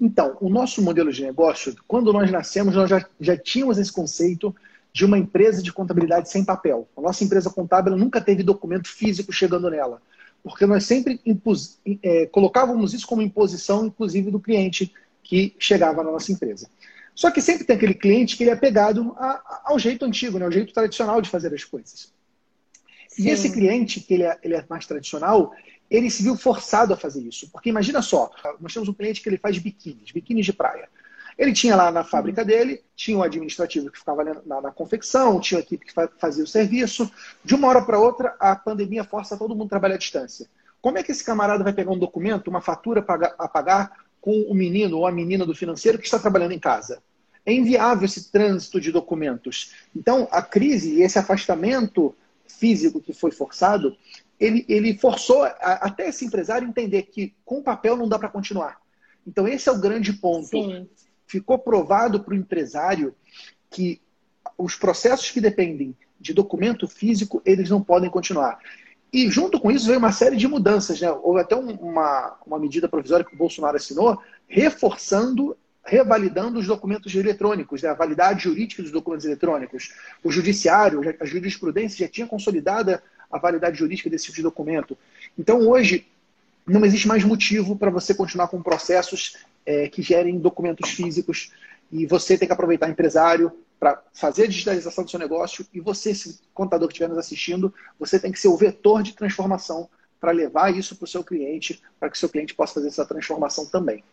Então, o nosso modelo de negócio, quando nós nascemos, nós já, já tínhamos esse conceito de uma empresa de contabilidade sem papel. A nossa empresa contábil nunca teve documento físico chegando nela, porque nós sempre impus, é, colocávamos isso como imposição, inclusive, do cliente que chegava na nossa empresa. Só que sempre tem aquele cliente que ele é pegado a, ao jeito antigo, né, ao jeito tradicional de fazer as coisas. Sim. E esse cliente, que ele é, ele é mais tradicional, ele se viu forçado a fazer isso. Porque imagina só, nós temos um cliente que ele faz biquínis, biquínis de praia. Ele tinha lá na fábrica uhum. dele, tinha um administrativo que ficava na, na, confecção, tinha uma equipe que fazia o serviço. De uma hora para outra, a pandemia força todo mundo a trabalhar à distância. Como é que esse camarada vai pegar um documento, uma fatura a pagar com o menino ou a menina do financeiro que está trabalhando em casa? É inviável esse trânsito de documentos. Então, a crise e esse afastamento físico que foi forçado, ele, ele forçou a, até esse empresário entender que com papel não dá para continuar. Então, esse é o grande ponto. Sim. Ficou provado para o empresário que os processos que dependem de documento físico, eles não podem continuar. E junto com isso veio uma série de mudanças. Né? Houve até uma, uma medida provisória que o Bolsonaro assinou, reforçando revalidando os documentos eletrônicos, né? a validade jurídica dos documentos eletrônicos. O judiciário, a jurisprudência já tinha consolidada a validade jurídica desse tipo de documento. Então, hoje, não existe mais motivo para você continuar com processos é, que gerem documentos físicos e você tem que aproveitar empresário para fazer a digitalização do seu negócio e você, esse contador que estiver nos assistindo, você tem que ser o vetor de transformação para levar isso para o seu cliente, para que o seu cliente possa fazer essa transformação também.